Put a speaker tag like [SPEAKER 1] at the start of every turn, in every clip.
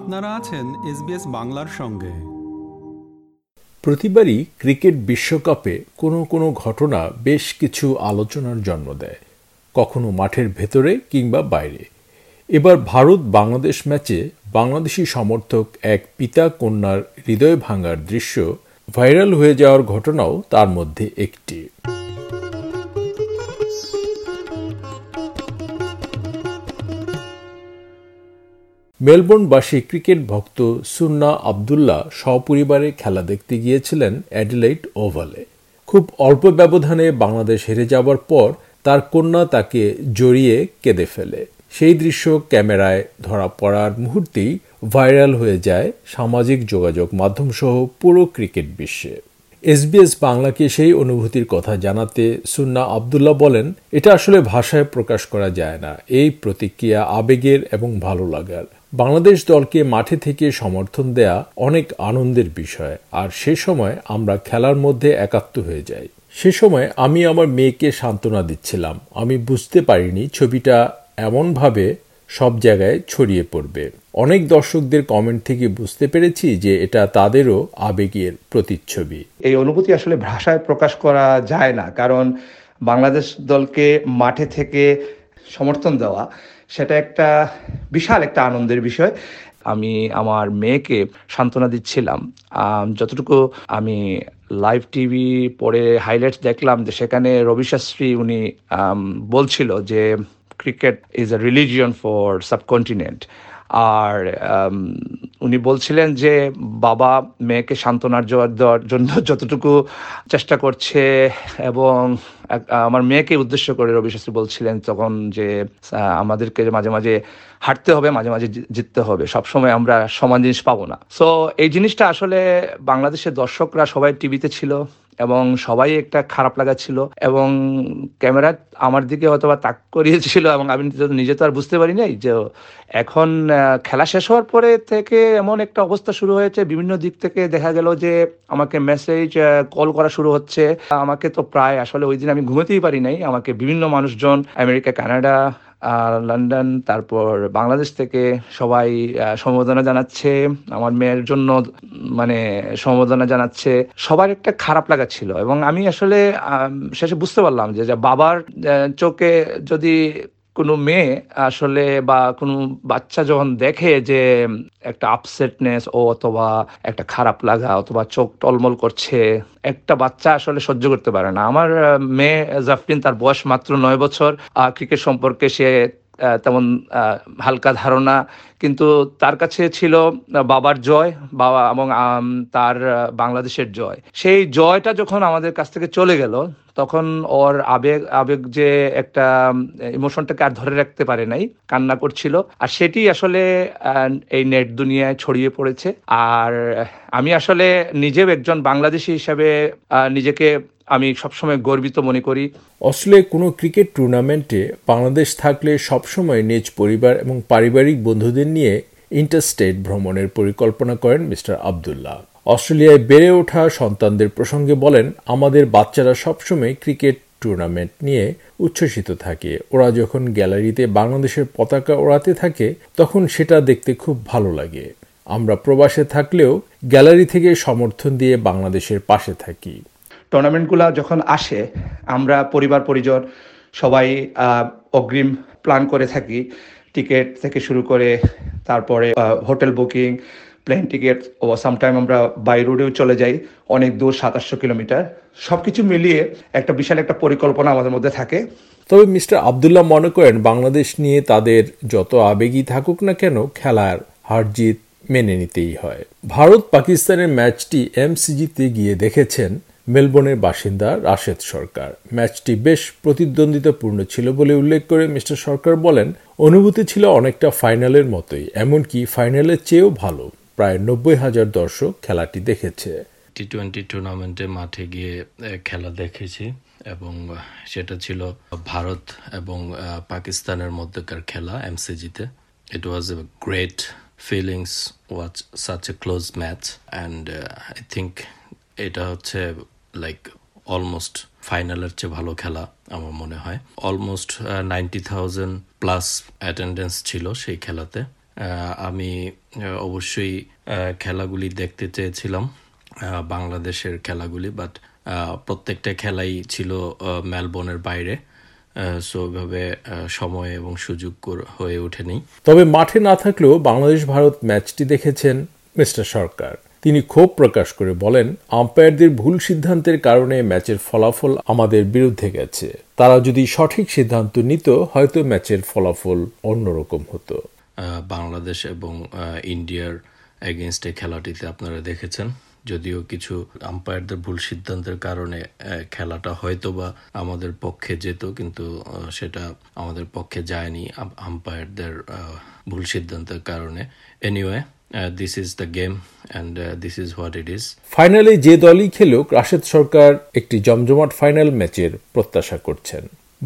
[SPEAKER 1] আপনারা আছেন এসবিএস বাংলার সঙ্গে।
[SPEAKER 2] প্রতিবারই ক্রিকেট বিশ্বকাপে কোনো কোনো ঘটনা বেশ কিছু আলোচনার জন্ম দেয়, কখনো মাঠের ভেতরে কিংবা বাইরে। এবার ভারত বাংলাদেশ ম্যাচে বাংলাদেশি সমর্থক এক পিতা কন্যার হৃদয় ভাঙার দৃশ্য ভাইরাল হয়ে যাওয়ার ঘটনাও তার মধ্যে একটি। মেলবোর্নবাসী ক্রিকেট ভক্ত সুন্না আবদুল্লাহ সপরিবারে খেলা দেখতে গিয়েছিলেন অ্যাডিলাইট ওভালে। খুব অল্প ব্যবধানে বাংলাদেশ হেরে যাওয়ার পর তার কন্যা তাকে জড়িয়ে কেঁদে ফেলে। সেই দৃশ্য ক্যামেরায় ধরা পড়ার মুহূর্তেই ভাইরাল হয়ে যায় সামাজিক যোগাযোগ মাধ্যম সহ পুরো ক্রিকেট বিশ্বে। এসবিএস বাংলাকে সেই অনুভূতির কথা জানাতে সুন্না আবদুল্লাহ বলেন, এটা আসলে ভাষায় প্রকাশ করা যায় না। এই প্রতিক্রিয়া আবেগের এবং ভালো লাগার। বাংলাদেশ দলকে মাঠে থেকে সমর্থন দেয়া অনেক আনন্দের বিষয়। আর সে সময় আমরা খেলার মধ্যে একাত্ম হয়ে যাই। সে সময় আমি আমার মেয়েকে সান্ত্বনা দিচ্ছিলাম। আমি বুঝতে পারিনি ছবিটা এমনভাবে সব জায়গায় ছড়িয়ে পড়বে। অনেক দর্শকদের কমেন্ট থেকে বুঝতে পেরেছি যে এটা তাদেরও আবেগের প্রতিচ্ছবি।
[SPEAKER 3] এই অনুভূতি আসলে ভাষায় প্রকাশ করা যায় না, কারণ বাংলাদেশ দলকে মাঠে থেকে সমর্থন দেওয়া সেটা একটা বিশাল একটা আনন্দের বিষয়। আমি আমার মেয়েকে সান্ত্বনা দিচ্ছিলাম। যতটুকু আমি লাইভ টিভি পরে হাইলাইট দেখলাম যে সেখানে রবি শাস্ত্রী উনি বলছিল যে cricket is a religion for subcontinent আর উনি বলছিলেন যে বাবা মেয়েকে সান্ত্বনার দেওয়ার জন্য যতটুকু চেষ্টা করছে এবং আমার মেয়েকে উদ্দেশ্য করে রবি শাস্ত্রী বলছিলেন তখন যে আমাদেরকে মাঝে মাঝে হাঁটতে হবে, মাঝে মাঝে জিততে হবে। সবসময় আমরা সমান জিনিস পাবো না। সো এই জিনিসটা আসলে বাংলাদেশের দর্শকরা সবাই টিভিতে ছিল। এবং সবাই একটা খারাপ লাগা ছিল এবং ক্যামেরা আমার দিকে হয়তো বা তাক করিয়েছিল এবং আমি নিজে তো আর বুঝতে পারি নাই যে এখন খেলা শেষ হওয়ার পরে থেকে এমন একটা অবস্থা শুরু হয়েছে। বিভিন্ন দিক থেকে দেখা গেল যে আমাকে মেসেজ কল করা শুরু হচ্ছে। আমাকে তো প্রায় আসলে ওই দিন আমি ঘুমাতেই পারি নাই। আমাকে বিভিন্ন মানুষজন, আমেরিকা, কানাডা লন্ডন, তারপর বাংলাদেশ থেকে সবাই সম্বোধনা জানাচ্ছে। আমার মেয়ের জন্য মানে সম্বোধনা জানাচ্ছে। সবার একটা খারাপ লাগা ছিল এবং আমি আসলে শেষে বুঝতে পারলাম যে বাবার চোখে যদি কোনো মেয়ে আসলে বা কোনো বাচ্চা যখন দেখে যে একটা আপসেটনেস ও অথবা একটা খারাপ লাগা অথবা চোখ টলমল করছে, একটা বাচ্চা আসলে সহ্য করতে পারে না। আমার মেয়ে জাফরিন তার বয়স মাত্র নয় বছর ক্রিকেট সম্পর্কে সে তেমন হালকা ধারণা। কিন্তু তার কাছে ছিল বাবার জয় বাবা এবং তার বাংলাদেশের জয়। সেই জয়টা যখন আমাদের কাছ থেকে চলে গেল তখন ওর আবেগ আবেগ যে একটা ইমোশনটাকে আর ধরে রাখতে পারে নাই, কান্না করছিল। আর সেটি আসলে এই নেট দুনিয়ায় ছড়িয়ে পড়েছে। আর আমি আসলে নিজেও একজন বাংলাদেশি হিসাবে নিজেকে আমি সবসময় গর্বিত মনে করি।
[SPEAKER 2] অস্ট্রেলিয়ায় কোনো ক্রিকেট টুর্নামেন্টে বাংলাদেশ থাকলে সবসময় নিজ পরিবার এবং পারিবারিক বন্ধুদের নিয়ে ইন্টারস্টেট ভ্রমণের পরিকল্পনা করেন মিস্টার আবদুল্লাহ। অস্ট্রেলিয়ায় বেড়ে ওঠা সন্তানদের প্রসঙ্গে বলেন, আমাদের বাচ্চারা সবসময় ক্রিকেট টুর্নামেন্ট নিয়ে উচ্ছ্বসিত থাকে। ওরা যখন গ্যালারিতে বাংলাদেশের পতাকা ওড়াতে থাকে, তখন সেটা দেখতে খুব ভালো লাগে। আমরা প্রবাসে থাকলেও গ্যালারি থেকে সমর্থন দিয়ে বাংলাদেশের পাশে থাকি।
[SPEAKER 3] টুর্নামেন্টগুলো যখন আসে, আমরা পরিবার, পরিজন সবাই অগ্রিম প্ল্যান করে থাকি। টিকিট থেকে শুরু করে তারপরে হোটেল বুকিং প্লেন টিকিট ও সামটাইম আমরা বাই রোডেও চলে যাই, অনেক দূর সাতাশশো কিলোমিটার। সব কিছু মিলিয়ে একটা বিশাল একটা পরিকল্পনা আমাদের মধ্যে থাকে।
[SPEAKER 2] তবে মিস্টার আবদুল্লাহ মনে করেন, বাংলাদেশ নিয়ে তাদের যত আবেগই থাকুক না কেন, খেলার হার জিত মেনে নিতেই হয়। ভারত পাকিস্তানের ম্যাচটি এমসিজিতে গিয়ে দেখেছেন মেলবোর্নের বাসিন্দা রাশেদ সরকার। ম্যাচটি বেশ প্রতিদ্বন্দ্বিতাপূর্ণ ছিল বলে উল্লেখ করে মিস্টার সরকার বলেন, অনুভূতি ছিল অনেকটা ফাইনালের মতোই, এমনকি ফাইনালের চেয়েও ভালো। প্রায় নব্বই হাজার দর্শক খেলাটি দেখেছে।
[SPEAKER 4] টি টোয়েন্টি টুর্নামেন্টে মাঠে গিয়ে খেলা দেখেছি এবং সেটা ছিল ভারত এবং পাকিস্তানের মধ্যকার খেলা এমসিজিতে it was a great feelings watch such a close match and I think এটা হচ্ছে লাইক অলমোস্ট ফাইনালের চেয়ে ভালো খেলা আমার মনে হয়। Almost ninety thousand plus attendance ছিল সেই খেলাতে। আমি অবশ্যই খেলাগুলি দেখতে চেয়েছিলাম বাংলাদেশের খেলাগুলি বাট প্রত্যেকটা খেলাই ছিল মেলবোর্নের বাইরে সো ওইভাবে সময় এবং সুযোগ হয়ে ওঠেনি।
[SPEAKER 2] তবে মাঠে না থাকলেও বাংলাদেশ ভারত ম্যাচটি দেখেছেন মিস্টার সরকার। তিনি ক্ষোভ প্রকাশ করে বলেন, আম্পায়ারদের ভুল সিদ্ধান্তের কারণে ম্যাচের ফলাফল আমাদের বিরুদ্ধে গেছে। তারা যদি সঠিক সিদ্ধান্ত নিত, হয়তো ম্যাচের ফলাফল অন্যরকম হতো।
[SPEAKER 4] বাংলাদেশ এবং ইন্ডিয়ার এগেনস্টে খেলাটিতে আপনারা দেখেছেন। যদিও কিছু আম্পায়ারদের ভুল সিদ্ধান্তের কারণে খেলাটা হয়তো বা আমাদের পক্ষে যেত, কিন্তু সেটা আমাদের পক্ষে যায়নি আম্পায়ারদের ভুল সিদ্ধান্তের কারণে। Anyway this is the game and this is what it is
[SPEAKER 2] ফাইনালে যে দলই খেলুক, রাশেদ সরকার একটি জমজমাট ফাইনাল ম্যাচের প্রত্যাশা করছেন।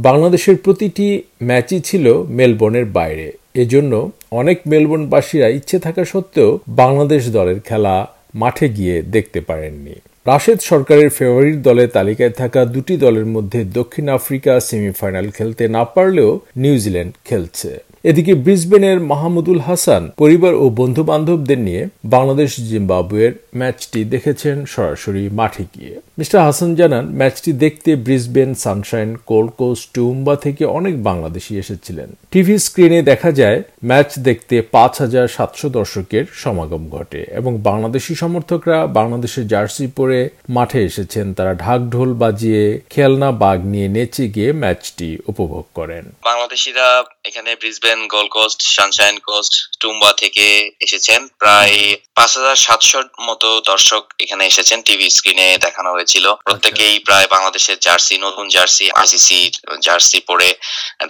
[SPEAKER 2] বাংলাদেশের প্রতিটি ম্যাচই ছিল মেলবোর্নের বাইরে। এজন্য অনেক মেলবোর্নবাসীরা ইচ্ছে থাকা সত্ত্বেও বাংলাদেশ দলের খেলা মাঠে গিয়ে দেখতে পারেননি। রাশেদ সরকারের ফেভারিট দলের তালিকায় থাকা দুটি দলের মধ্যে দক্ষিণ আফ্রিকা সেমিফাইনাল খেলতে না পারলেও নিউজিল্যান্ড খেলছে। এদিকে ব্রিসবেনের মাহমুদুল হাসান পরিবার ও বন্ধু বান্ধবদের নিয়ে বাংলাদেশ জিম্বাবুয়ের ম্যাচটি দেখেছেন সরাসরি মাঠে গিয়ে। মিস্টার হাসান জানান, ম্যাচটি দেখতে ব্রিসবেন সানশাইন কোলকোস্ট টুম্বা থেকে অনেক বাংলাদেশি এসেছিলেন। টিভি স্ক্রিনে দেখা যায়, ম্যাচ দেখতে পাঁচ হাজার সাতশো দর্শকের সমাগম ঘটে এবং বাংলাদেশি সমর্থকরা বাংলাদেশের জার্সি পরে মাঠে এসেছেন। তারা ঢাক ঢোল বাজিয়ে খেলনা বাঘ নিয়ে নেচে গিয়ে ম্যাচটি উপভোগ করেন।
[SPEAKER 5] বাংলাদেশিরা এখানে Brisbane Gold Coast Sunshine Coast Toowoomba থেকে এসেছেন। প্রায় পাঁচ হাজার সাতশোর মতো দর্শক এখানে এসেছেন টিভি স্ক্রিনে দেখানো হয়েছিল। প্রত্যেকেই প্রায় বাংলাদেশের জার্সি নতুন জার্সি আইসিসি জার্সি পরে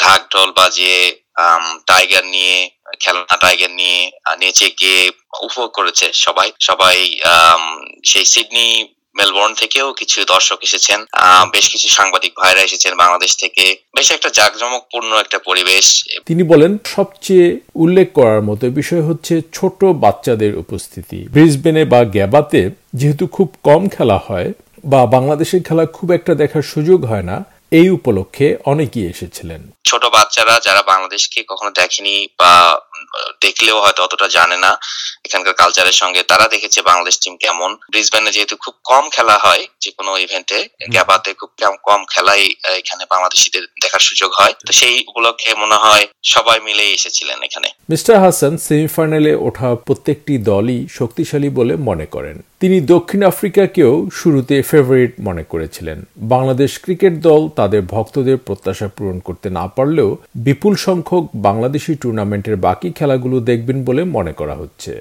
[SPEAKER 5] ঢাক ঢোল বাজিয়ে টাইগার নিয়ে খেলনা টাইগার নিয়ে নেচে গিয়ে উপভোগ করেছে সবাই। সবাই সেই সিডনি মেলবোর্ন থেকেও কিছু দর্শক এসেছেন বেশ কিছু সাংবাদিক ভাইরা এসেছেন বাংলাদেশ থেকে। বেশ একটা জাঁকজমকপূর্ণ একটা পরিবেশ।
[SPEAKER 2] তিনি বলেন সবচেয়ে উল্লেখ করার মতো বিষয় হচ্ছে ছোট বাচ্চাদের উপস্থিতি। ব্রিসবেনে বা গ্যাবাতে যেহেতু খুব কম খেলা হয় বা বাংলাদেশের খেলা খুব একটা দেখার সুযোগ হয় না এই উপলক্ষে অনেকেই এসেছিলেন।
[SPEAKER 5] ছোট বাচ্চারা যারা বাংলাদেশকে কখনো দেখেনি বা দেখলেও হয়তো অতটা জানে না। এখানকার কালচারের সঙ্গে তারা দেখেছে বাংলাদেশ টিম কেমন। ব্রিসবেনে যেহেতু খুব কম খেলা হয় যে কোনো ইভেন্টে গ্যাবাতে খুব কম খেলাই এখানে বাংলাদেশিদের দেখার সুযোগ হয়। তো সেই উপলক্ষে মনে হয় সবাই মিলেই এসেছিলেন এখানে।
[SPEAKER 2] মিস্টার হাসান সেমিফাইনালে ওঠা প্রত্যেকটি দলই শক্তিশালী বলে মনে করেন। তিনি দক্ষিণ আফ্রিকাকেও শুরুতে ফেভারিট মনে করেছিলেন। বাংলাদেশ ক্রিকেট দল তাদের ভক্তদের প্রত্যাশা পূরণ করতে না পারলেও বিপুল সংখ্যক বাংলাদেশি টুর্নামেন্টের বাকি খেলাগুলো দেখবেন বলে মনে করা হচ্ছে।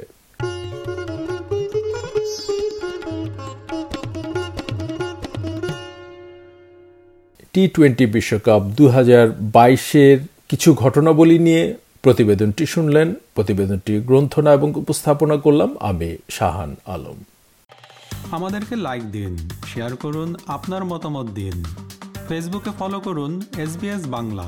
[SPEAKER 2] টি টোয়েন্টি বিশ্বকাপ দু হাজার বাইশের কিছু ঘটনাবলী নিয়ে প্রতিবেদনটি শুনলেন প্রতিবেদনটি গ্রন্থনা এবং উপস্থাপনা করলাম আমি শাহান আলম।
[SPEAKER 1] আমাদেরকে লাইক দিন শেয়ার করুন, আপনার মতামত দিন। ফেসবুকে ফলো করুন এস বাংলা।